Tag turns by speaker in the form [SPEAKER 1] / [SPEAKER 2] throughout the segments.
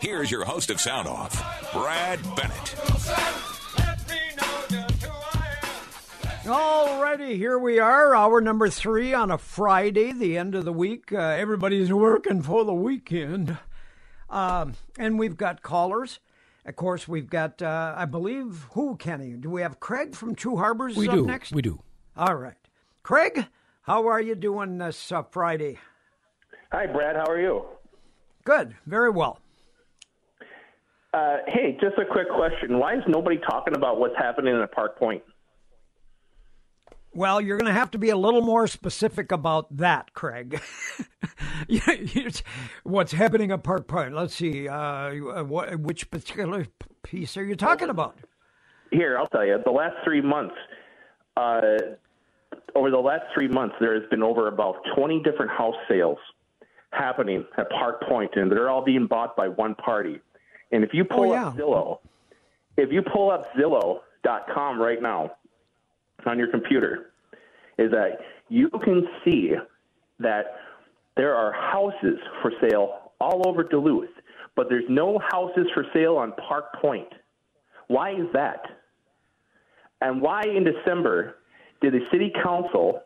[SPEAKER 1] Here's your host of Sound Off, Brad Bennett.
[SPEAKER 2] Alrighty, here we are, hour number three on a Friday, the end of the week. Uh, everybody's working for the weekend. Um, and we've got callers. Of course, we've got, uh, I believe, who, Kenny? Do we have Craig from Two Harbors
[SPEAKER 3] We
[SPEAKER 2] up
[SPEAKER 3] do.
[SPEAKER 2] next?
[SPEAKER 3] We do.
[SPEAKER 2] All right. Craig, how are you doing this uh, Friday?
[SPEAKER 4] Hi, Brad. How are you?
[SPEAKER 2] Good, very well.
[SPEAKER 4] Uh, hey, just a quick question. Why is nobody talking about what's happening at Park Point?
[SPEAKER 2] Well, you're going to have to be a little more specific about that, Craig. What's happening at Park Point? Let's see. Uh, what, which particular piece are you talking about?
[SPEAKER 4] Here, I'll tell you. The last three months, uh, over the last three months, there has been over about 20 different house sales happening at Park Point, and they're all being bought by one party. And if you oh, pull
[SPEAKER 2] Oh,
[SPEAKER 4] up. Zillow, if you pull up Zillow.com right now on your computer, is that you can see that there are houses for sale all over Duluth, but there's no houses for sale on Park Point. Why is that? And why in December did the city council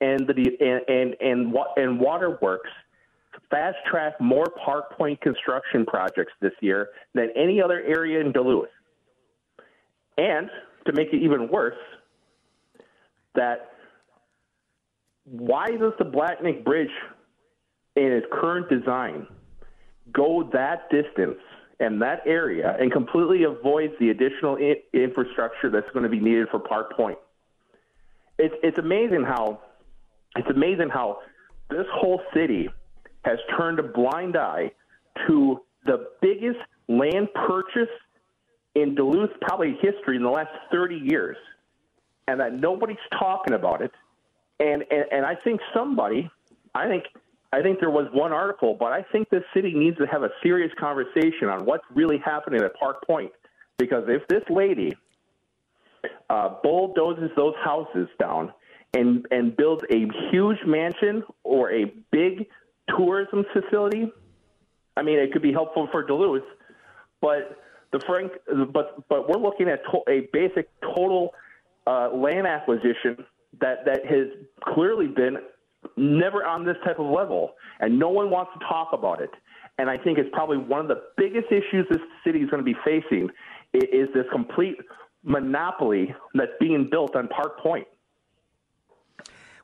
[SPEAKER 4] and the and and and, and waterworks fast track more Park Point construction projects this year than any other area in Duluth? And to make it even worse, that why does the Blatnik Bridge in its current design go that distance and that area and completely avoids the additional I- infrastructure that's going to be needed for Park Point? It's it's amazing how it's amazing how this whole city has turned a blind eye to the biggest land purchase in Duluth probably history in the last 30 years and that nobody's talking about it. And, and and I think somebody, I think I think there was one article, but I think this city needs to have a serious conversation on what's really happening at Park Point. Because if this lady uh, bulldozes those houses down and and builds a huge mansion or a big tourism facility, I mean, it could be helpful for Duluth, but the frank, but but we're looking at to, a basic total uh, land acquisition that that has clearly been never on this type of level, and no one wants to talk about it. And I think it's probably one of the biggest issues this city is going to be facing is this complete monopoly that's being built on Park Point.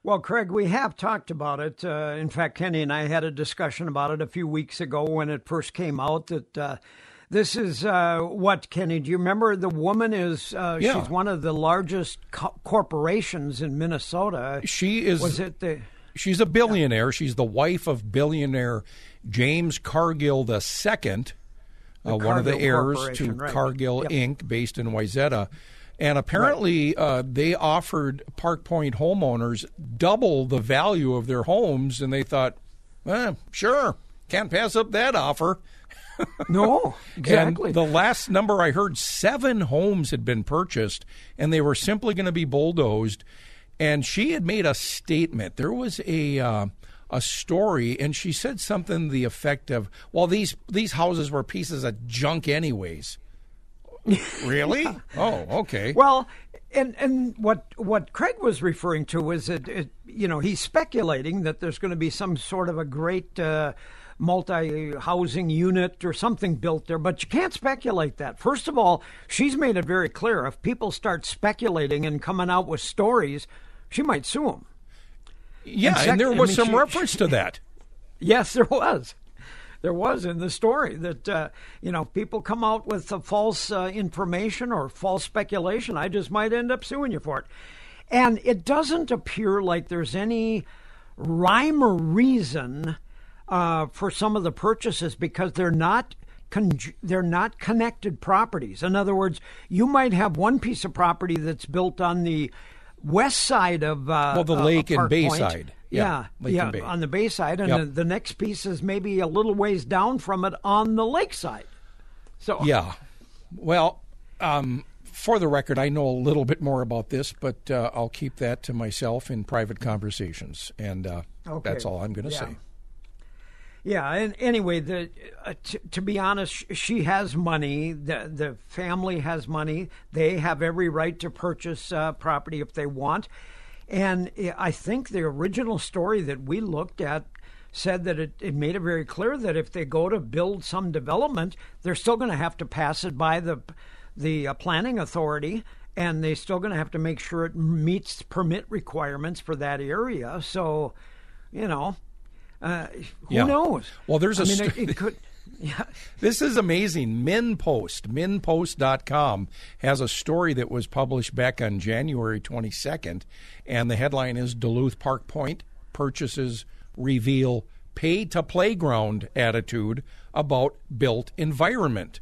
[SPEAKER 2] Well, Craig, we have talked about it. Uh, in fact, Kenny and I had a discussion about it a few weeks ago when it first came out. That uh, this is uh, what Kenny? Do you remember the woman is? Uh,
[SPEAKER 3] Yeah.
[SPEAKER 2] She's one of the largest co- corporations in Minnesota.
[SPEAKER 3] She is.
[SPEAKER 2] Was it the?
[SPEAKER 3] She's a billionaire. She's the wife of billionaire James Cargill II, uh, one of the heirs to
[SPEAKER 2] right.
[SPEAKER 3] Cargill
[SPEAKER 2] Yep.
[SPEAKER 3] Inc., based in Wayzata. And apparently, uh, they offered Park Point homeowners double the value of their homes, and they thought, eh, sure, can't pass up that offer.
[SPEAKER 2] No, exactly.
[SPEAKER 3] And the last number I heard, seven homes had been purchased, and they were simply going to be bulldozed. And she had made a statement. There was a uh, a story, and she said something to the effect of, "Well, these these houses were pieces of junk, anyways." really? Oh, okay.
[SPEAKER 2] Well, and and what what Craig was referring to was that it, you know he's speculating that there's going to be some sort of a great uh, multi housing unit or something built there, but you can't speculate that. First of all, she's made it very clear if people start speculating and coming out with stories, she might sue them.
[SPEAKER 3] yeah,
[SPEAKER 2] and
[SPEAKER 3] and,
[SPEAKER 2] sec-
[SPEAKER 3] there
[SPEAKER 2] I
[SPEAKER 3] was
[SPEAKER 2] mean,
[SPEAKER 3] some
[SPEAKER 2] she-
[SPEAKER 3] reference to that.
[SPEAKER 2] Yes, there was. There was in the story that uh, you know people come out with false uh, information or false speculation. I just might end up suing you for it, and it doesn't appear like there's any rhyme or reason uh, for some of the purchases because they're not. They're not connected properties. In other words, you might have one piece of property that's built on the west side of uh,
[SPEAKER 3] Well, the
[SPEAKER 2] uh,
[SPEAKER 3] lake and
[SPEAKER 2] Park
[SPEAKER 3] bay
[SPEAKER 2] Point. Yeah,
[SPEAKER 3] Yeah,
[SPEAKER 2] yeah, on the bay side, and
[SPEAKER 3] Yep.
[SPEAKER 2] the, the next piece is maybe a little ways down from it on the lake side. So
[SPEAKER 3] Yeah. Well, um, for the record, I know a little bit more about this, but uh, I'll keep that to myself in private conversations, and uh,
[SPEAKER 2] Okay.
[SPEAKER 3] that's all I'm going to
[SPEAKER 2] Yeah.
[SPEAKER 3] say.
[SPEAKER 2] Yeah, and anyway, the uh, t- to be honest, she has money. The the family has money. They have every right to purchase uh, property if they want. And I think the original story that we looked at said that it, it made it very clear that if they go to build some development, they're still going to have to pass it by the the uh, planning authority, and they're still going to have to make sure it meets permit requirements for that area. So, you know, uh, who
[SPEAKER 3] Yeah.
[SPEAKER 2] knows?
[SPEAKER 3] Well, there's
[SPEAKER 2] I
[SPEAKER 3] a
[SPEAKER 2] mean,
[SPEAKER 3] st-
[SPEAKER 2] it, it could. Yeah,
[SPEAKER 3] This is amazing. MinnPost, minnpost.com has a story that was published back on January 22nd, and the headline is Duluth Park Point purchases reveal pay to playground attitude about built environment.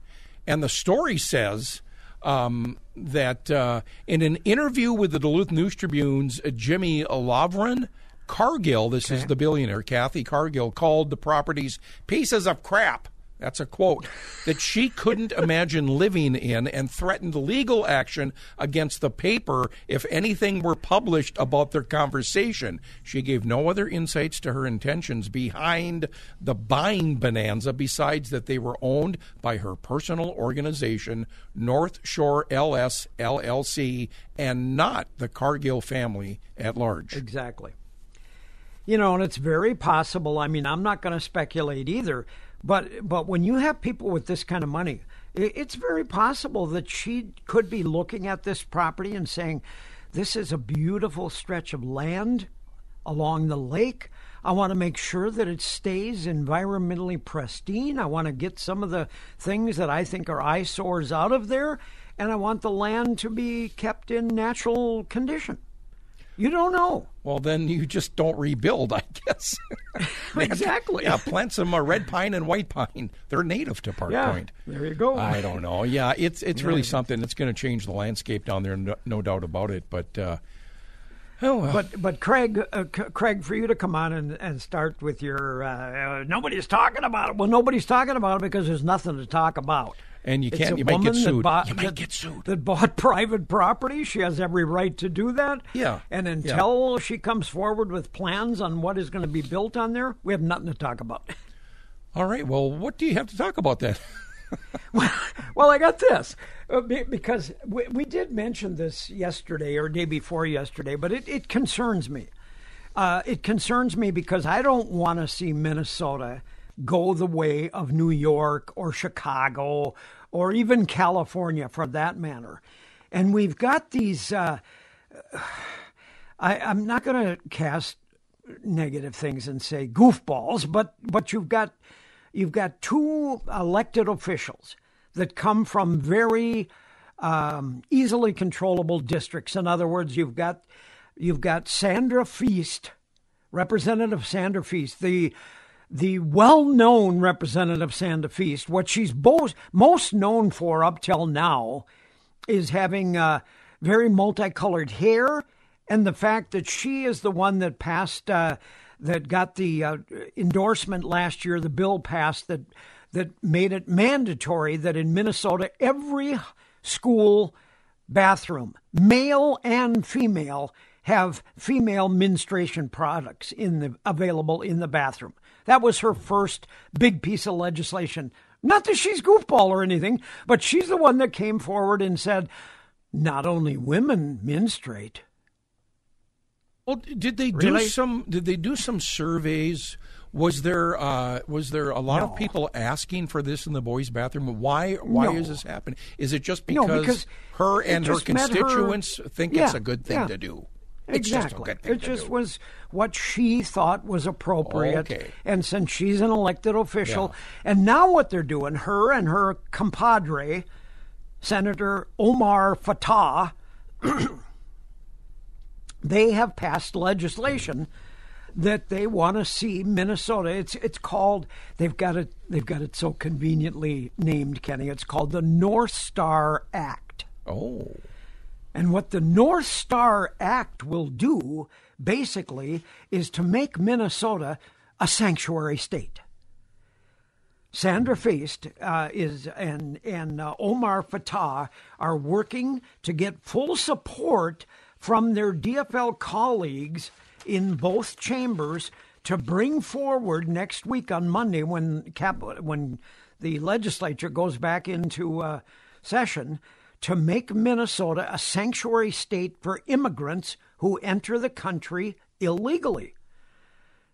[SPEAKER 3] And the story says um, that uh, in an interview with the Duluth News Tribune's Jimmy Lovrien, Cargill, this is the billionaire, Kathy Cargill, called the properties pieces of crap. That's a quote that she couldn't imagine living in and threatened legal action against the paper if anything were published about their conversation. She gave no other insights to her intentions behind the buying bonanza besides that they were owned by her personal organization, North Shore LS LLC, and not the Cargill family at large.
[SPEAKER 2] exactly. You know, and it's very possible. I mean, I'm not going to speculate either, but but when you have people with this kind of money, it's very possible that she could be looking at this property and saying, "This is a beautiful stretch of land along the lake. I want to make sure that it stays environmentally pristine. I want to get some of the things that I think are eyesores out of there, and I want the land to be kept in natural condition." You don't know.
[SPEAKER 3] Well, then you just don't rebuild, I guess.
[SPEAKER 2] Exactly.
[SPEAKER 3] yeah, plant some uh, red pine and white pine. They're native to Park
[SPEAKER 2] Yeah,
[SPEAKER 3] Point.
[SPEAKER 2] there you go.
[SPEAKER 3] I don't know. Yeah, it's it's really something. It's going to change the landscape down there, no, no doubt about it. But uh, oh well.
[SPEAKER 2] But but Craig, uh, C- Craig, for you to come on and, and start with your uh, uh, nobody's talking about it. Well, nobody's talking about it because there's nothing to talk about.
[SPEAKER 3] And you can't- you might get sued.
[SPEAKER 2] bought-
[SPEAKER 3] You might
[SPEAKER 2] that-
[SPEAKER 3] get sued.
[SPEAKER 2] That bought private property. She has every right to do that.
[SPEAKER 3] Yeah,
[SPEAKER 2] And
[SPEAKER 3] yeah.
[SPEAKER 2] until she comes forward with plans on what is going to be built on there, we have nothing to talk about.
[SPEAKER 3] all right. Well, what do you have to talk about then?
[SPEAKER 2] well, I got this uh, because we, we did mention this yesterday or day before yesterday, but it, it concerns me. Uh, it concerns me because I don't want to see Minnesota go the way of New York or Chicago or even California for that matter. And we've got these. Uh, I, I'm not going to cast negative things and say goofballs, but but you've got you've got two elected officials that come from very um, easily controllable districts. In other words, you've got you've got Sandra Feist, Representative Sandra Feist, the the well-known representative Sandra Feist. What she's most known for up till now is having uh, very multicolored hair, and the fact that she is the one that passed, uh, that got the uh, endorsement last year, the bill passed that that made it mandatory that in Minnesota every school bathroom, male and female, have female menstruation products in the available in the bathroom. That was her first big piece of legislation. Not that she's goofball or anything, but she's the one that came forward and said, not only women menstruate.
[SPEAKER 3] Well, did they
[SPEAKER 2] Really?
[SPEAKER 3] do some? Did they do some surveys? Was there uh, was there a lot of people asking for this in the boys' bathroom? Why why
[SPEAKER 2] No.
[SPEAKER 3] is this happening? Is it just
[SPEAKER 2] No,
[SPEAKER 3] because,
[SPEAKER 2] because
[SPEAKER 3] her and her
[SPEAKER 2] met her-
[SPEAKER 3] constituents think it's a good thing
[SPEAKER 2] yeah.
[SPEAKER 3] to do? Just
[SPEAKER 2] Exactly.
[SPEAKER 3] thing
[SPEAKER 2] It just
[SPEAKER 3] do.
[SPEAKER 2] was what she thought was appropriate.
[SPEAKER 3] Okay.
[SPEAKER 2] And since she's an elected official,
[SPEAKER 3] Yeah.
[SPEAKER 2] and now what they're doing, her and her compadre, Senator Omar Fateh, they have passed legislation mm-hmm. that they want to see Minnesota. It's it's called they've got it they've got it so conveniently named, Kenny. It's called the North Star Act.
[SPEAKER 3] Oh,
[SPEAKER 2] And what the North Star Act will do, basically, is to make Minnesota a sanctuary state. Sandra Feist uh, is and and uh, Omar Fateh are working to get full support from their DFL colleagues in both chambers to bring forward next week on Monday when cap- when the legislature goes back into uh, session to make Minnesota a sanctuary state for immigrants who enter the country illegally.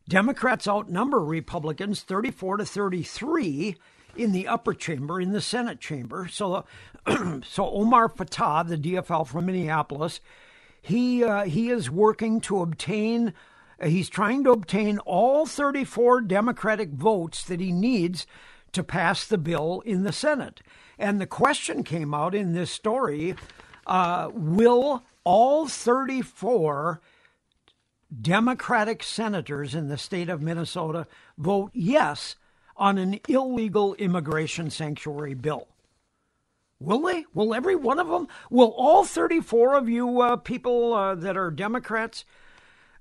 [SPEAKER 2] Democrats outnumber Republicans 34 to 33 in the upper chamber, in the Senate chamber. So, so Omar Fateh, the DFL from Minneapolis, he uh, he is working to obtain. Uh, he's trying to obtain all 34 Democratic votes that he needs to pass the bill in the Senate. And the question came out in this story: uh, Will all 34 Democratic senators in the state of Minnesota vote yes on an illegal immigration sanctuary bill. Will they? Will every one of them? Will all 34 of you uh, people uh, that are Democrats?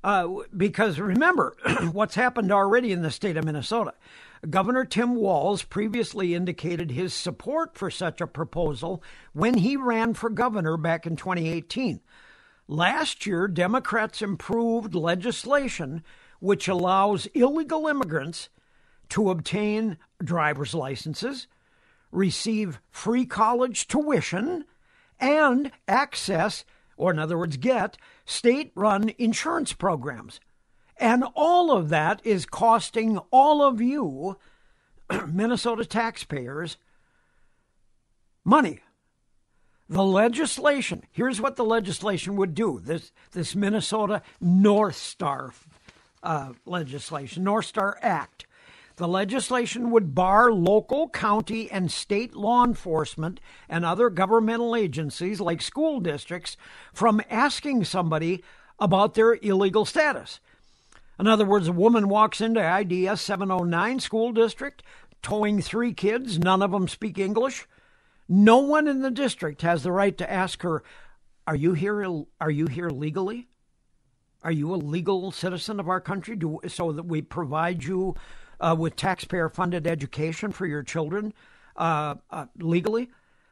[SPEAKER 2] Uh, because remember what's happened already in the state of Minnesota. Governor Tim Walz previously indicated his support for such a proposal when he ran for governor back in 2018. Last year, Democrats improved legislation which allows illegal immigrants to obtain driver's licenses, receive free college tuition, and access, or in other words, get state run insurance programs. And all of that is costing all of you, Minnesota taxpayers, money. The legislation, here's what the legislation would do this, this Minnesota North Star uh, legislation, North Star Act. The legislation would bar local, county, and state law enforcement and other governmental agencies like school districts from asking somebody about their illegal status. In other words, a woman walks into IDS 709 school district towing three kids, none of them speak English. No one in the district has the right to ask her, "Are you here? Are you here legally? Are you a legal citizen of our country? Do, so that we provide you uh, with taxpayer-funded education for your children uh, uh, legally?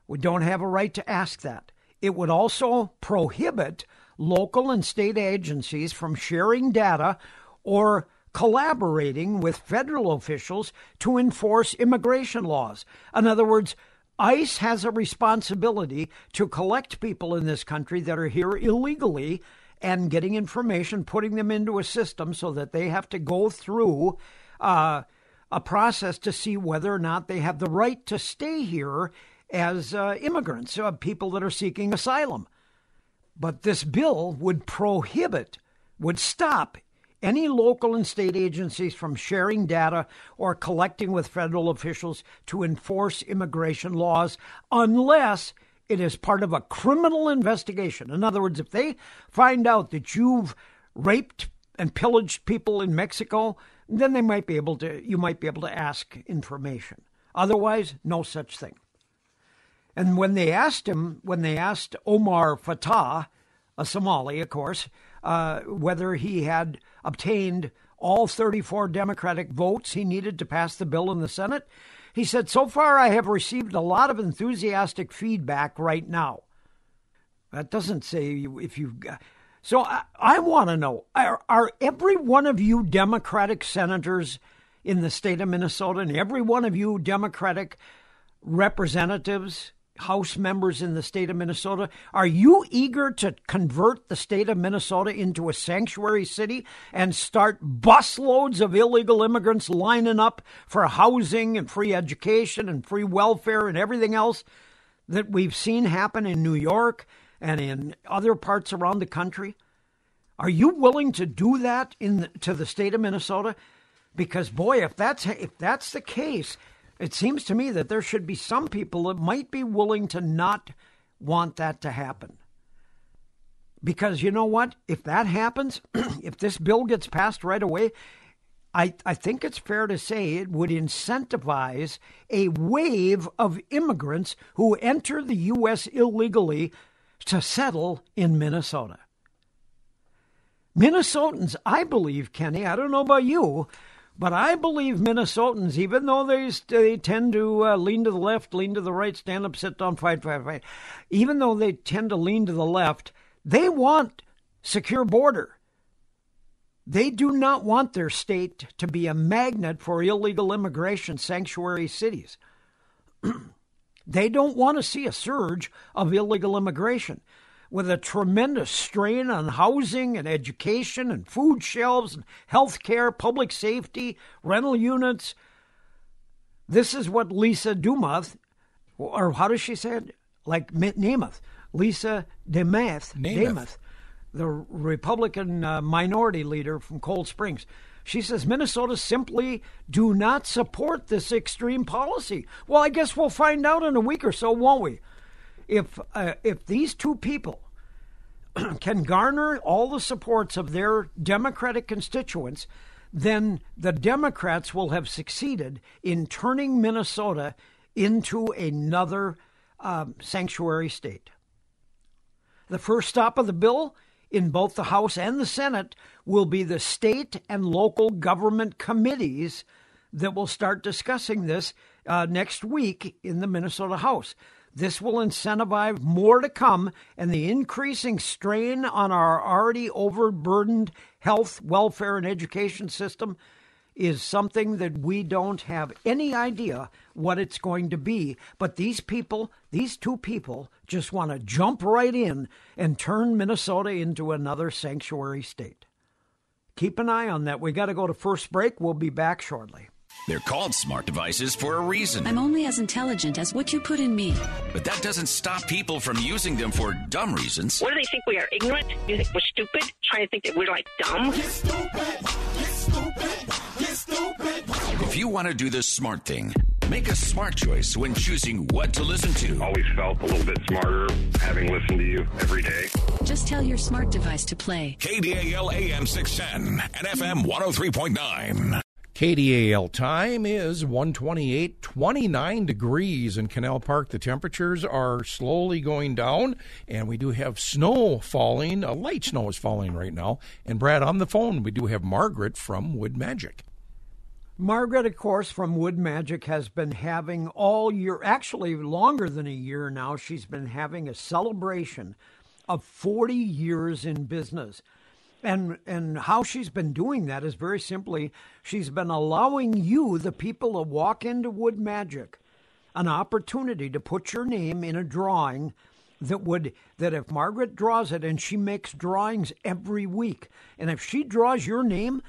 [SPEAKER 2] We don't have a right to ask that. It would also prohibit local and state agencies from sharing data or collaborating with federal officials to enforce immigration laws. In other words, ICE has a responsibility to collect people in this country that are here illegally and getting information, putting them into a system so that they have to go through uh, a process to see whether or not they have the right to stay here as uh, immigrants, uh, people that are seeking asylum. But this bill would prohibit, would stop any local and state agencies from sharing data or collecting with federal officials to enforce immigration laws unless it is part of a criminal investigation. In other words, if they find out that you've raped and pillaged people in Mexico, then they might be able to you might be able to ask information. Otherwise, no such thing. And when they asked him, when they asked Omar Fateh, a Somali, of course, uh, whether he had obtained all 34 Democratic votes he needed to pass the bill in the Senate. He said, So far, I have received a lot of enthusiastic feedback right now. That doesn't say if you've got. So I, I want to know are, are every one of you Democratic senators in the state of Minnesota and every one of you Democratic representatives House members in the state of Minnesota, are you eager to convert the state of Minnesota into a sanctuary city and start busloads of illegal immigrants lining up for housing and free education and free welfare and everything else that we've seen happen in New York and in other parts around the country? Are you willing to do that in the, to the state of Minnesota? Because boy, if that's if that's the case, it seems to me that there should be some people that might be willing to not want that to happen. Because you know what? If that happens, if this bill gets passed right away, I, I think it's fair to say it would incentivize a wave of immigrants who enter the U.S. illegally to settle in Minnesota. Minnesotans, I believe, Kenny, I don't know about you, but I believe Minnesotans, even though they, they tend to uh, lean to the left, lean to the right, stand up, sit down, fight, fight, fight, even though they tend to lean to the left, they want secure border. They do not want their state to be a magnet for illegal immigration sanctuary cities. they don't want to see a surge of illegal immigration with a tremendous strain on housing and education and food shelves and health care, public safety, rental units. This is what Lisa Dumas, or how does she say it? Like Namath. Lisa Namath, Namath, the Republican uh, minority leader from Cold Springs. She says Minnesota simply do not support this extreme policy. Well, I guess we'll find out in a week or so, won't we? If uh, if these two people can garner all the supports of their Democratic constituents, then the Democrats will have succeeded in turning Minnesota into another um, sanctuary state. The first stop of the bill in both the House and the Senate will be the state and local government committees that will start discussing this uh, next week in the Minnesota House. This will incentivize more to come, and the increasing strain on our already overburdened health, welfare, and education system is something that we don't have any idea what it's going to be. But these people, these two people, just want to jump right in and turn Minnesota into another sanctuary state. Keep an eye on that. We got to go to first break. We'll be back shortly.
[SPEAKER 1] They're called smart devices for a reason.
[SPEAKER 5] I'm only as intelligent as what you put in me.
[SPEAKER 1] But that doesn't stop people from using them for dumb reasons.
[SPEAKER 6] What do they think we are? Ignorant? You think we're stupid? Trying to think that we're like dumb? Get stupid. Get
[SPEAKER 1] stupid. Get stupid. If you want to do the smart thing, make a smart choice when choosing what to listen to.
[SPEAKER 7] Always felt a little bit smarter having listened to you every day.
[SPEAKER 5] Just tell your smart device to play.
[SPEAKER 1] KDAL AM 610 and FM 103.9.
[SPEAKER 3] KDAL time is 128, 29 degrees in Canal Park. The temperatures are slowly going down, and we do have snow falling. A light snow is falling right now. And Brad, on the phone, we do have Margaret from Wood Magic.
[SPEAKER 2] Margaret, of course, from Wood Magic has been having all year, actually longer than a year now, she's been having a celebration of 40 years in business. And and how she's been doing that is very simply she's been allowing you, the people, to walk into Wood Magic, an opportunity to put your name in a drawing that would that if Margaret draws it and she makes drawings every week, and if she draws your name,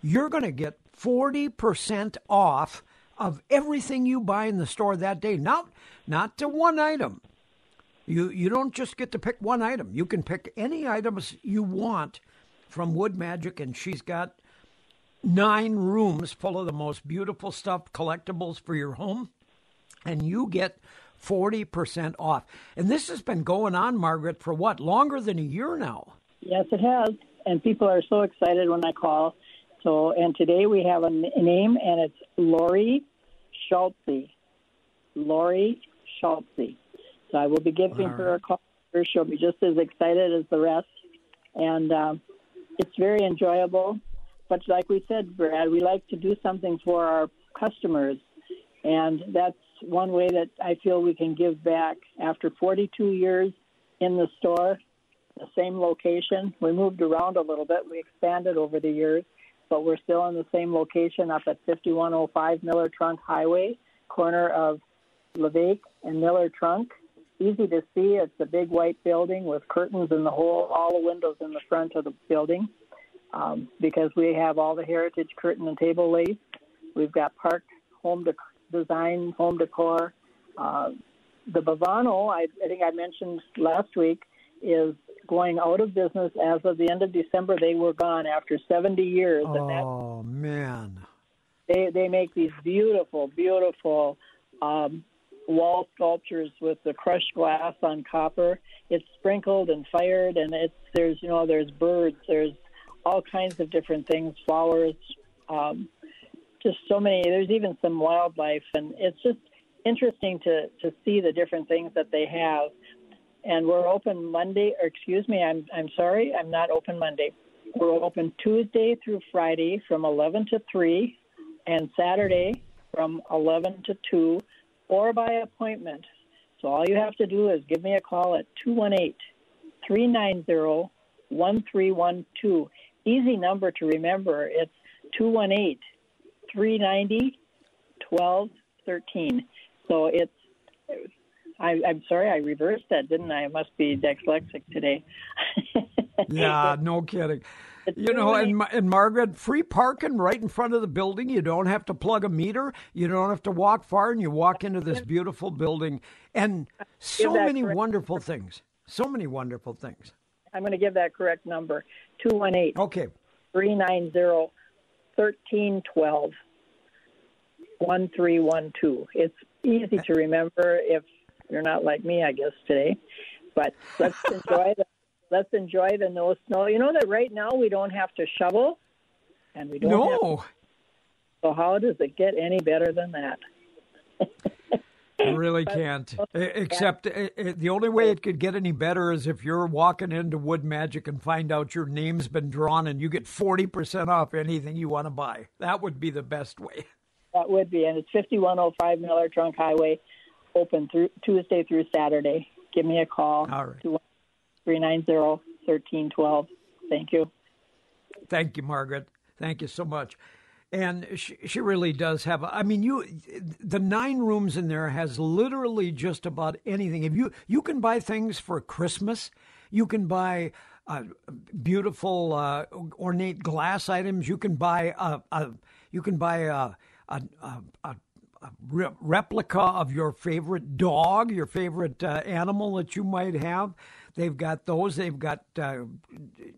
[SPEAKER 2] you're going to get 40% off of everything you buy in the store that day. Not not to one item. You you don't just get to pick one item. You can pick any items you want from Wood Magic, and she's got nine rooms full of the most beautiful stuff, collectibles for your home, and you get 40% off. And this has been going on, Margaret, for what, longer than a year now?
[SPEAKER 8] Yes, it has. And people are so excited when I call. So, and today we have a name, and it's Lori Schultze. Lori Schultze. So I will be giving right. her a call. She'll be just as excited as the rest. And um, it's very enjoyable. But like we said, Brad, we like to do something for our customers, and that's one way that I feel we can give back. After 42 years in the store, the same location, we moved around a little bit. We expanded over the years, but we're still in the same location up at 5105 Miller Trunk Highway, corner of Lavaque and Miller Trunk easy to see. It's a big white building with curtains in the whole, all the windows in the front of the building. Um, because we have all the heritage curtain and table lace. We've got park home de- design, home decor. Uh, the Bovano, I, I think I mentioned last week, is going out of business as of the end of December. They were gone after 70 years.
[SPEAKER 2] Oh man!
[SPEAKER 8] They they make these beautiful, beautiful um, wall sculptures with the crushed glass on copper. It's sprinkled and fired, and it's there's you know there's birds, there's all kinds of different things, flowers, um, just so many. There's even some wildlife, and it's just interesting to to see the different things that they have. And we're open Monday, or excuse me, I'm I'm sorry, I'm not open Monday. We're open Tuesday through Friday from 11 to 3, and Saturday from 11 to 2 or by appointment. So all you have to do is give me a call at 218 390 1312. easy number to remember. It's 218 390 1213. So it's, I, I'm sorry, I reversed that, didn't I? I must be dyslexic today.
[SPEAKER 2] yeah, no kidding. You know, and, and Margaret, free parking right in front of the building. You don't have to plug a meter. You don't have to walk far, and you walk into this beautiful building. And so many
[SPEAKER 8] correct.
[SPEAKER 2] wonderful things. So many wonderful things.
[SPEAKER 8] I'm going to give that correct number 218
[SPEAKER 2] Okay.
[SPEAKER 8] 390 1312 1312. It's easy to remember if you're not like me, I guess, today. But let's enjoy the let's enjoy the no snow. You know that right now we don't have to shovel and we don't have
[SPEAKER 2] No,
[SPEAKER 8] so how does it get any better than that?
[SPEAKER 2] you really can't. Except uh, uh, the only way it could get any better is if you're walking into Wood Magic and find out your name's been drawn and you get 40% off anything you want to buy. That would be the best way.
[SPEAKER 8] That would be, and it's 5105 Miller Trunk Highway, open through Tuesday through Saturday. Give me a call.
[SPEAKER 2] All right.
[SPEAKER 8] 390 1312. Thank you.
[SPEAKER 2] Thank you, Margaret. Thank you so much. And she, she really does have. I mean, you, the nine rooms in there has literally just about anything. If you you can buy things for Christmas, you can buy uh, beautiful uh, ornate glass items. You can buy a, a you can buy a a, a, a a re- replica of your favorite dog, your favorite uh, animal that you might have. They've got those. They've got uh,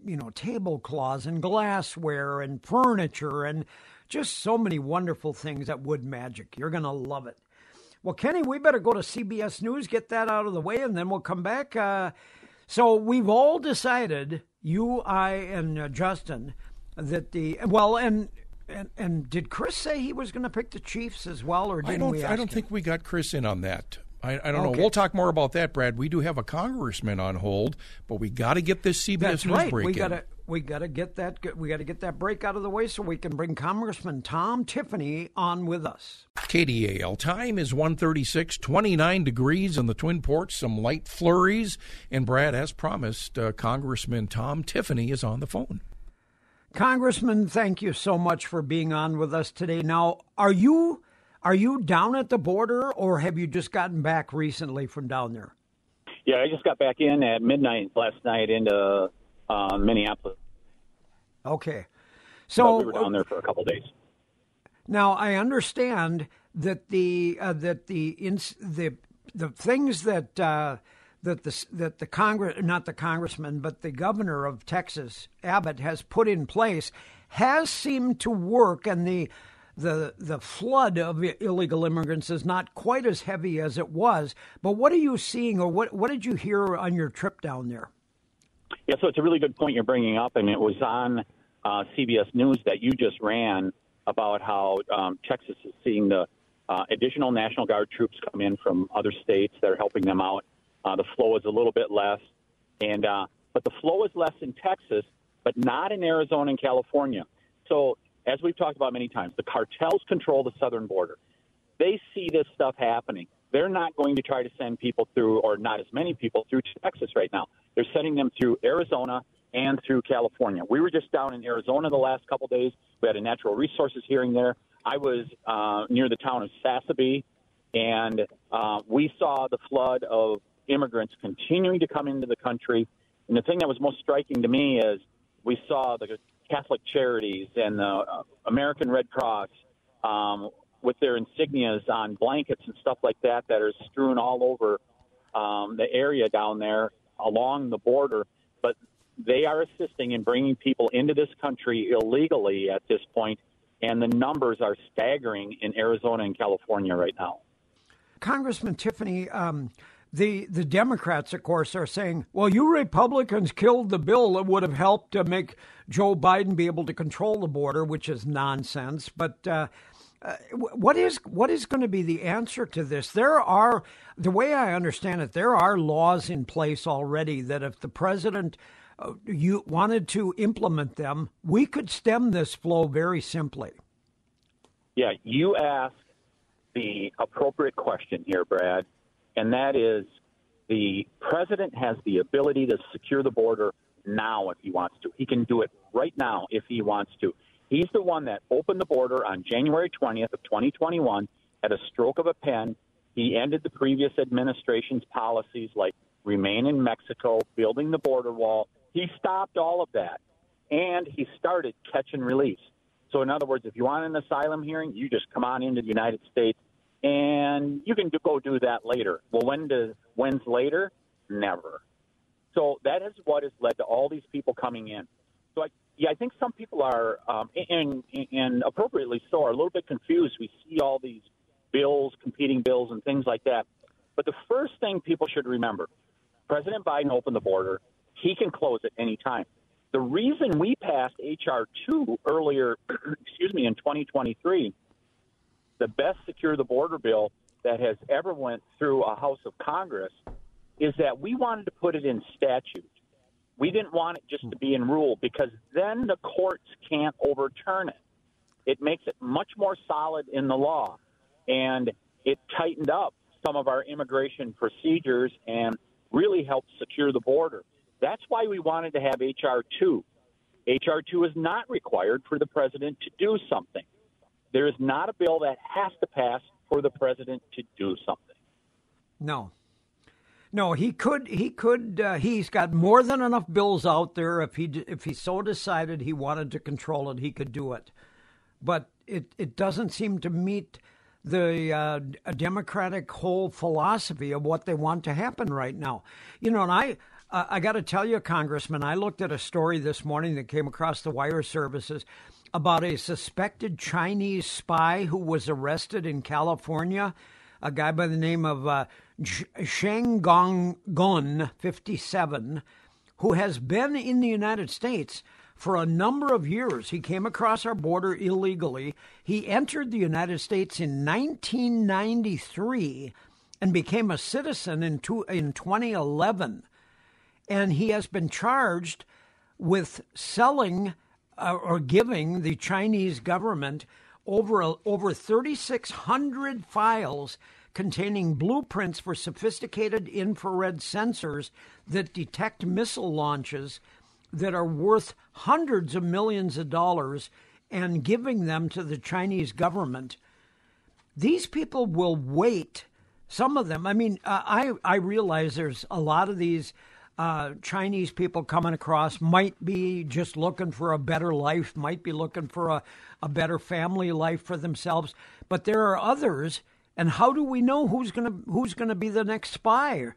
[SPEAKER 2] you know tablecloths and glassware and furniture and just so many wonderful things at Wood Magic. You're gonna love it. Well, Kenny, we better go to CBS News, get that out of the way, and then we'll come back. Uh, so we've all decided, you, I, and uh, Justin, that the well, and and and did Chris say he was going to pick the Chiefs as well, or didn't
[SPEAKER 3] don't.
[SPEAKER 2] we?
[SPEAKER 3] I don't
[SPEAKER 2] him?
[SPEAKER 3] think we got Chris in on that. I, I don't
[SPEAKER 2] Okay.
[SPEAKER 3] know. We'll talk more about that, Brad. We do have a congressman on hold, but we got to get this CBS
[SPEAKER 2] That's
[SPEAKER 3] News
[SPEAKER 2] right.
[SPEAKER 3] break
[SPEAKER 2] We
[SPEAKER 3] in.
[SPEAKER 2] gotta we gotta get that we gotta get that break out of the way so we can bring Congressman Tom Tiffany on with us.
[SPEAKER 3] KDAL. Time is 136, 29 degrees in the Twin Ports, some light flurries. And Brad, as promised, uh, Congressman Tom Tiffany is on the phone.
[SPEAKER 2] Congressman, thank you so much for being on with us today. Now, are you are you down at the border, or have you just gotten back recently from down there?
[SPEAKER 9] Yeah, I just got back in at midnight last night into uh, Minneapolis.
[SPEAKER 2] Okay,
[SPEAKER 9] but
[SPEAKER 2] so
[SPEAKER 9] we were down there for a couple days.
[SPEAKER 2] Now I understand that the uh, that the ins- the the things that uh, that the that the Congress not the congressman but the governor of Texas Abbott has put in place has seemed to work, and the the the flood of illegal immigrants is not quite as heavy as it was. But what are you seeing, or what what did you hear on your trip down there?
[SPEAKER 9] Yeah, so it's a really good point you're bringing up, and it was on uh, CBS News that you just ran about how um, Texas is seeing the uh, additional National Guard troops come in from other states that are helping them out. Uh, the flow is a little bit less, and uh, but the flow is less in Texas, but not in Arizona and California. So as we've talked about many times, the cartels control the southern border. They see this stuff happening. They're not going to try to send people through, or not as many people through Texas right now. They're sending them through Arizona and through California. We were just down in Arizona the last couple days. We had a natural resources hearing there. I was uh, near the town of Sasabe, and uh, we saw the flood of immigrants continuing to come into the country. And the thing that was most striking to me is we saw the Catholic Charities and the uh, American Red Cross um, with their insignias on blankets and stuff like that that are strewn all over um, the area down there along the border. But they are assisting in bringing people into this country illegally at this point, and the numbers are staggering in Arizona and California right now.
[SPEAKER 2] Congressman Tiffany, um, the the Democrats, of course, are saying, "Well, you Republicans killed the bill that would have helped to make Joe Biden be able to control the border," which is nonsense. But uh, uh, what is what is going to be the answer to this? There are, the way I understand it, there are laws in place already that if the president uh, you wanted to implement them, we could stem this flow very simply.
[SPEAKER 9] Yeah, you asked the appropriate question here, Brad, and that is the president has the ability to secure the border now if he wants to. He can do it right now if he wants to. He's the one that opened the border on January 20th of 2021 at a stroke of a pen. He ended the previous administration's policies like remain in Mexico, building the border wall. He stopped all of that. And he started catch and release. So, in other words, if you want an asylum hearing, you just come on into the United States and you can go do that later. Well, when does when's later? Never. So that is what has led to all these people coming in. So I, yeah, I think some people are, um, and, and appropriately so, are a little bit confused. We see all these bills, competing bills, and things like that. But the first thing people should remember President Biden opened the border. He can close it any time. The reason we passed H.R. 2 earlier, excuse me, in 2023, the best secure the border bill that has ever went through a House of Congress, is that we wanted to put it in statute. We didn't want it just to be in rule because then the courts can't overturn it. It makes it much more solid in the law. And it tightened up some of our immigration procedures and really helped secure the border. That's why we wanted to have H.R. 2. H.R. 2 is not required for the president to do something. There is not a bill that has to pass for the president to do something.
[SPEAKER 2] No, no, he could. He could. Uh, he's got more than enough bills out there. If he if he so decided he wanted to control it, he could do it. But it it doesn't seem to meet the uh, Democratic whole philosophy of what they want to happen right now. You know, and I uh, I got to tell you, Congressman, I looked at a story this morning that came across the wire services about a suspected Chinese spy who was arrested in California a guy by the name of uh, Sheng Gong Gun, 57, who has been in the United States for a number of years. He came across our border illegally. He entered the United States in 1993 and became a citizen in, two, in 2011. And he has been charged with selling uh, or giving the Chinese government over over 3600 files containing blueprints for sophisticated infrared sensors that detect missile launches that are worth hundreds of millions of dollars and giving them to the Chinese government. These people will wait. Some of them, I mean, uh, I, I realize there's a lot of these uh, Chinese people coming across might be just looking for a better life, might be looking for a, a better family life for themselves. But there are others, and how do we know who's to who's to be the next spy?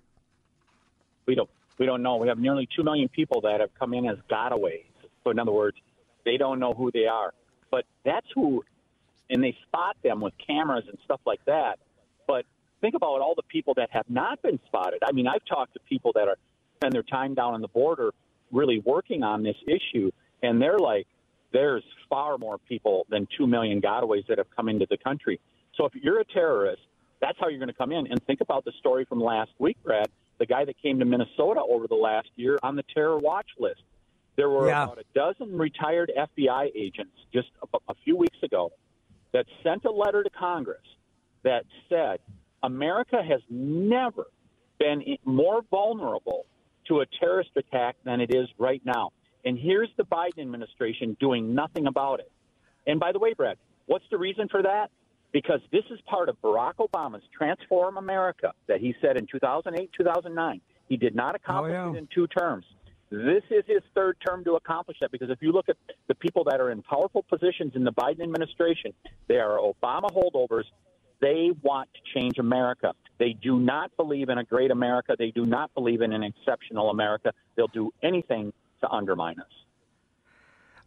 [SPEAKER 9] We don't we don't know. We have nearly two million people that have come in as gotaways. So in other words, they don't know who they are. But that's who, and they spot them with cameras and stuff like that. But think about all the people that have not been spotted. I mean, I've talked to people that are spend their time down on the border really working on this issue. And they're like, there's far more people than 2 million gotaways that have come into the country. So if you're a terrorist, that's how you're going to come in. And think about the story from last week, Brad, the guy that came to Minnesota over the last year on the terror watch list. There were yeah. about a dozen retired FBI agents just a, a few weeks ago that sent a letter to Congress that said America has never been more vulnerable to a terrorist attack than it is right now. And here's the Biden administration doing nothing about it. And by the way, Brad, what's the reason for that? Because this is part of Barack Obama's Transform America that he said in 2008, 2009. He did not accomplish oh, yeah. it in two terms. This is his third term to accomplish that because if you look at the people that are in powerful positions in the Biden administration, they are Obama holdovers they want to change America. They do not believe in a great America. They do not believe in an exceptional America. They'll do anything to undermine us.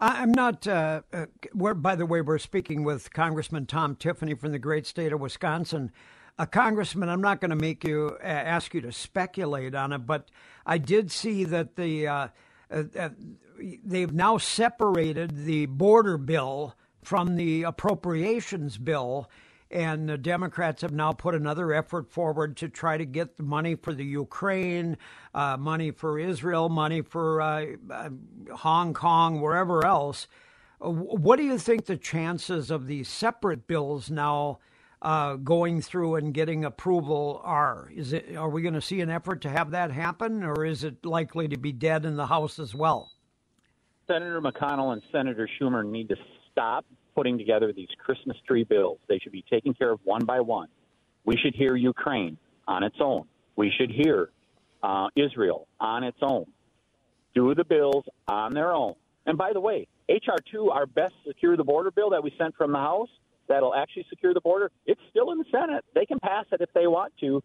[SPEAKER 2] I'm not. Uh, uh, by the way, we're speaking with Congressman Tom Tiffany from the great state of Wisconsin. A congressman, I'm not going to make you uh, ask you to speculate on it, but I did see that the uh, uh, uh, they've now separated the border bill from the appropriations bill and the Democrats have now put another effort forward to try to get the money for the Ukraine, uh, money for Israel, money for uh, uh, Hong Kong, wherever else. Uh, what do you think the chances of these separate bills now uh, going through and getting approval are. Is it? Are we going to see an effort to have that happen, or is it likely to be dead in the House as well?
[SPEAKER 9] Senator McConnell and Senator Schumer need to stop putting together these Christmas tree bills. They should be taken care of one by one. We should hear Ukraine on its own. We should hear uh, Israel on its own. Do the bills on their own. And by the way, H.R. 2, our best secure the border bill that we sent from the House, that'll actually secure the border, it's still in the Senate. They can pass it if they want to.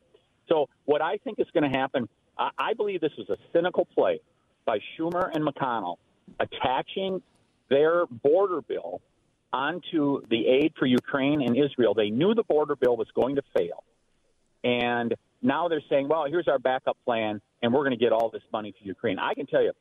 [SPEAKER 9] So, what I think is going to happen, I, I believe this was a cynical play by Schumer and McConnell attaching their border bill onto the aid for Ukraine and Israel. They knew the border bill was going to fail. And now they're saying, well, here's our backup plan, and we're going to get all this money for Ukraine. I can tell you,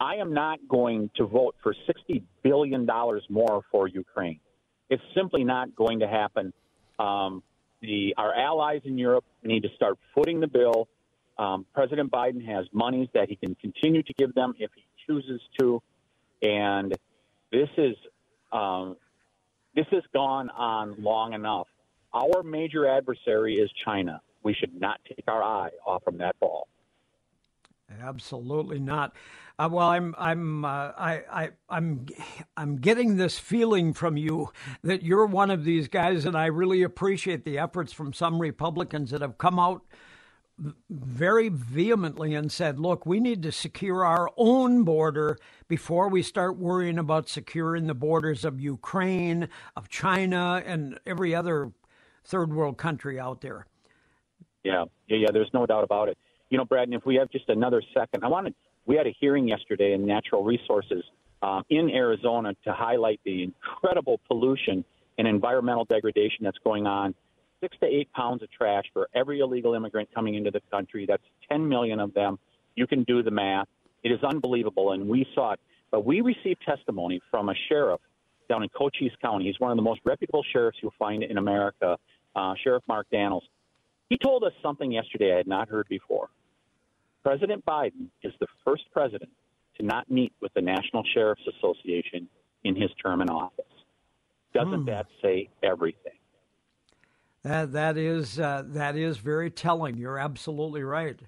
[SPEAKER 9] I am not going to vote for $60 billion more for Ukraine. It's simply not going to happen. Um, the, our allies in Europe need to start footing the bill. Um, President Biden has monies that he can continue to give them if he chooses to. And this is um, this has gone on long enough. Our major adversary is China. We should not take our eye off from that ball.
[SPEAKER 2] Absolutely not. Uh, well, I'm I'm uh, I, I I'm I'm getting this feeling from you that you're one of these guys, and I really appreciate the efforts from some Republicans that have come out very vehemently and said, look, we need to secure our own border before we start worrying about securing the borders of Ukraine, of China, and every other third world country out there.
[SPEAKER 9] Yeah, yeah, yeah. There's no doubt about it. You know, Brad, and if we have just another second, I wanted. We had a hearing yesterday in Natural Resources um, in Arizona to highlight the incredible pollution and environmental degradation that's going on six to eight pounds of trash for every illegal immigrant coming into the country. That's 10 million of them. You can do the math. It is unbelievable, and we saw it. But we received testimony from a sheriff down in Cochise County. He's one of the most reputable sheriffs you'll find in America, uh, Sheriff Mark Dannels. He told us something yesterday I had not heard before. President Biden is the first president to not meet with the National Sheriff's Association in his term in office. Doesn't hmm. that say everything?
[SPEAKER 2] That that is uh, that is very telling. You're absolutely right.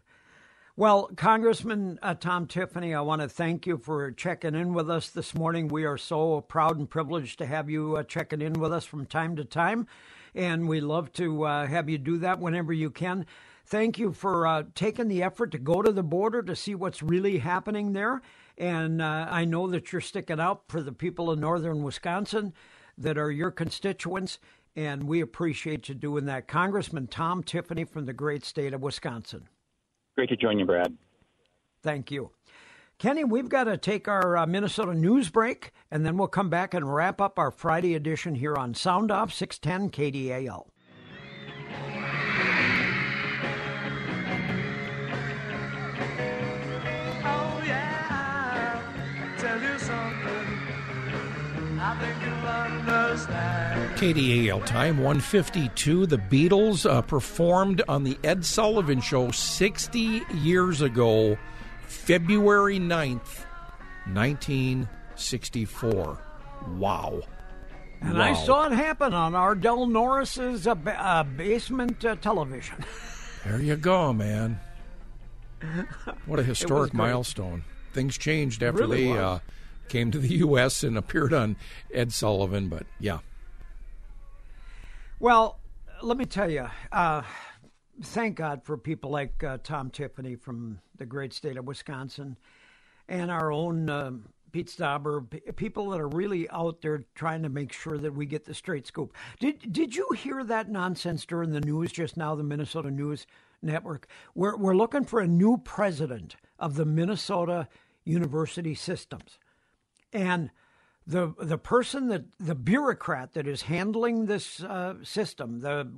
[SPEAKER 2] Well, Congressman uh, Tom Tiffany, I want to thank you for checking in with us this morning. We are so proud and privileged to have you uh, checking in with us from time to time, and we love to uh, have you do that whenever you can. Thank you for uh, taking the effort to go to the border to see what's really happening there. And uh, I know that you're sticking out for the people in northern Wisconsin that are your constituents and we appreciate you doing that. Congressman Tom Tiffany from the great state of Wisconsin.
[SPEAKER 9] Great to join you, Brad.
[SPEAKER 2] Thank you. Kenny, we've got to take our uh, Minnesota news break, and then we'll come back and wrap up our Friday edition here on Sound Off 610 KDAL.
[SPEAKER 10] Oh, yeah, tell you something. I think you'll understand.
[SPEAKER 3] KDAL time 152. The Beatles uh, performed on the Ed Sullivan Show 60 years ago, February 9th, 1964. Wow.
[SPEAKER 2] And
[SPEAKER 3] wow.
[SPEAKER 2] I saw it happen on Ardell Norris's uh, uh, basement uh, television.
[SPEAKER 3] there you go, man. What a historic milestone. Things changed after really they uh, came to the U.S. and appeared on Ed Sullivan, but yeah.
[SPEAKER 2] Well, let me tell you, uh, thank God for people like uh, Tom Tiffany from the great state of Wisconsin and our own uh, Pete Stauber, p- people that are really out there trying to make sure that we get the straight scoop. Did did you hear that nonsense during the news just now, the Minnesota News Network? We're, we're looking for a new president of the Minnesota University Systems. And the the person that the bureaucrat that is handling this uh, system, the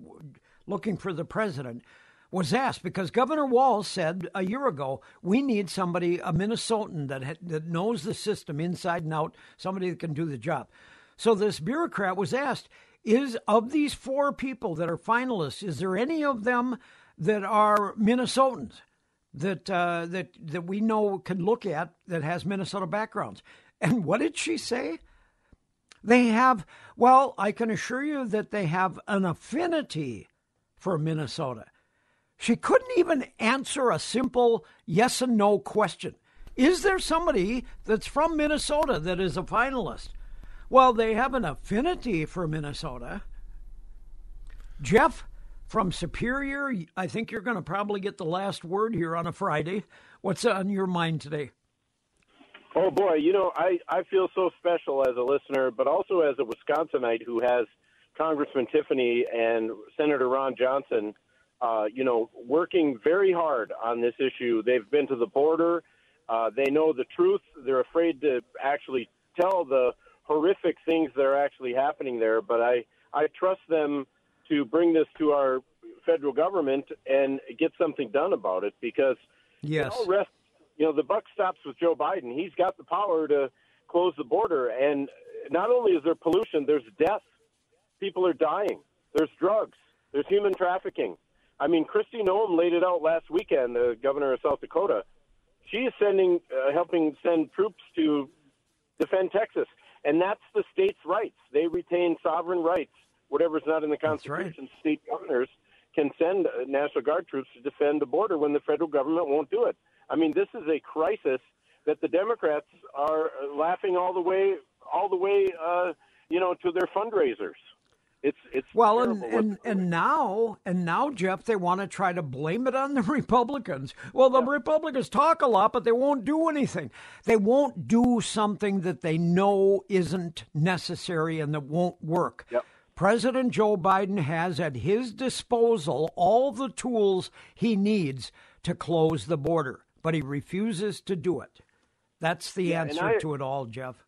[SPEAKER 2] looking for the president, was asked because Governor Walz said a year ago we need somebody a Minnesotan that that knows the system inside and out, somebody that can do the job. So this bureaucrat was asked, is of these four people that are finalists, is there any of them that are Minnesotans? That uh, that that we know can look at that has Minnesota backgrounds. And what did she say? They have, well, I can assure you that they have an affinity for Minnesota. She couldn't even answer a simple yes and no question. Is there somebody that's from Minnesota that is a finalist? Well, they have an affinity for Minnesota. Jeff from Superior, I think you're going to probably get the last word here on a Friday. What's on your mind today?
[SPEAKER 11] Oh boy, you know, I I feel so special as a listener, but also as a Wisconsinite who has Congressman Tiffany and Senator Ron Johnson, uh, you know, working very hard on this issue. They've been to the border. Uh, they know the truth. They're afraid to actually tell the horrific things that are actually happening there. But I I trust them to bring this to our federal government and get something done about it because
[SPEAKER 2] Yes.
[SPEAKER 11] all you know, the buck stops with Joe Biden. He's got the power to close the border. And not only is there pollution, there's death. People are dying. There's drugs. There's human trafficking. I mean, Kristi Noem laid it out last weekend, the governor of South Dakota. She is sending, uh, helping send troops to defend Texas. And that's the state's rights. They retain sovereign rights. Whatever's not in the Constitution, state governors can send uh, National Guard troops to defend the border when the federal government won't do it. I mean, this is a crisis that the Democrats are laughing all the way, all the way, uh, you know, to their fundraisers. It's it's
[SPEAKER 2] Well, and, and and now and now, Jeff, they want to try to blame it on the Republicans. Well, the Republicans talk a lot, but they won't do anything. They won't do something that they know isn't necessary and that won't work.
[SPEAKER 11] Yep.
[SPEAKER 2] President Joe Biden has at his disposal all the tools he needs to close the border, but he refuses to do it. That's the
[SPEAKER 11] Yeah,
[SPEAKER 2] answer
[SPEAKER 11] I-
[SPEAKER 2] to it all, Jeff.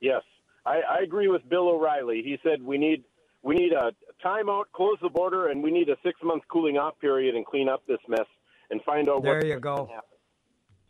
[SPEAKER 11] Yes, I, I agree with Bill O'Reilly. He said we need we need a timeout, close the border, and we need a six month cooling off period and clean up this mess and find out
[SPEAKER 2] There you go.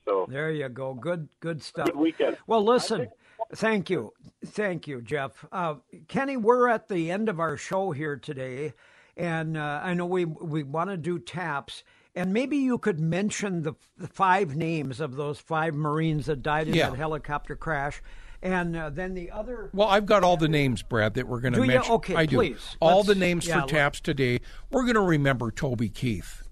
[SPEAKER 11] So
[SPEAKER 2] There you go. Good, good stuff.
[SPEAKER 11] Good weekend.
[SPEAKER 2] Well, listen. Thank you, thank you, Jeff. Uh, Kenny, we're at the end of our show here today, and uh, I know we we want to do taps. And maybe you could mention the, the five names of those five Marines that died in
[SPEAKER 3] Yeah.
[SPEAKER 2] that helicopter crash, and uh, then the other.
[SPEAKER 3] Well, I've got all the names, Brad, that we're going to
[SPEAKER 2] Do you?
[SPEAKER 3] mention.
[SPEAKER 2] Okay,
[SPEAKER 3] I do.
[SPEAKER 2] please.
[SPEAKER 3] All
[SPEAKER 2] Let's-
[SPEAKER 3] the names
[SPEAKER 2] yeah,
[SPEAKER 3] for taps today. We're going to remember Toby Keith,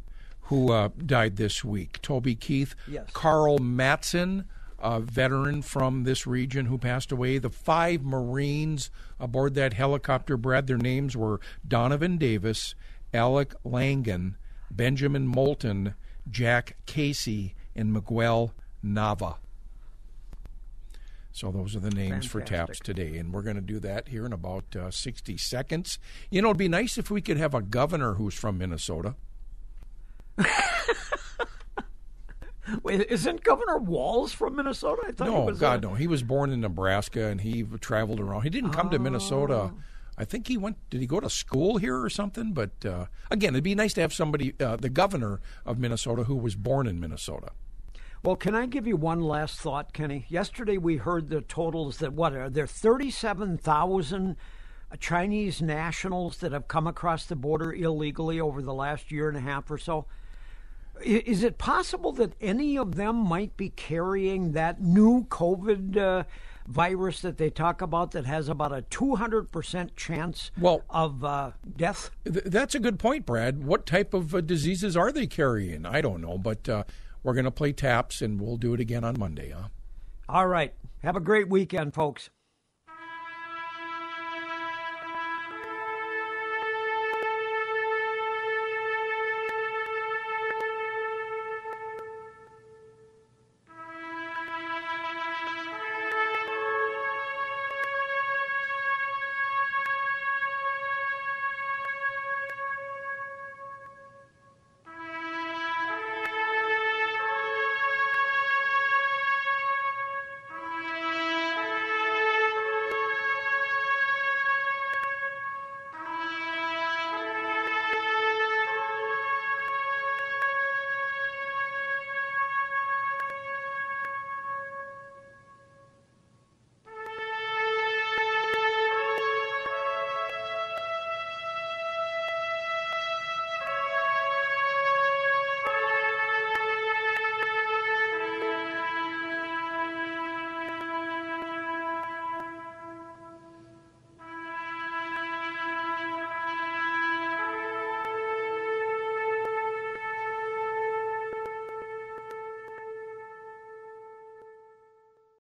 [SPEAKER 3] who uh, died this week. Toby Keith.
[SPEAKER 2] Yes.
[SPEAKER 3] Carl Matson, a veteran from this region who passed away. The five Marines aboard that helicopter, Brad, their names were Donovan Davis, Alec Langen, Benjamin Moulton, Jack Casey, and Miguel Nava. So those are the names for taps today, and we're going to do that here in about uh, 60 seconds. You know, it'd be nice if we could have a governor who's from Minnesota.
[SPEAKER 2] Wait, isn't Governor Walz from Minnesota? I thought
[SPEAKER 3] No. God,
[SPEAKER 2] uh,
[SPEAKER 3] no. He was born in Nebraska, and he traveled around. He didn't come to Minnesota. I think he went. Did he go to school here or something? But uh, again, it'd be nice to have somebody, uh, the governor of Minnesota, who was born in Minnesota.
[SPEAKER 2] Well, can I give you one last thought, Kenny? Yesterday we heard the totals that what are there 37,000 Chinese nationals that have come across the border illegally over the last year and a half or so. Is it possible that any of them might be carrying that new COVID uh, virus that they talk about that has about a 200% chance
[SPEAKER 3] Well-
[SPEAKER 2] of uh, death?
[SPEAKER 3] Th- that's a good point, Brad. What type of uh, diseases are they carrying? I don't know, but uh, we're going to play taps, and we'll do it again on Monday, huh?
[SPEAKER 2] All right. Have a great weekend, folks.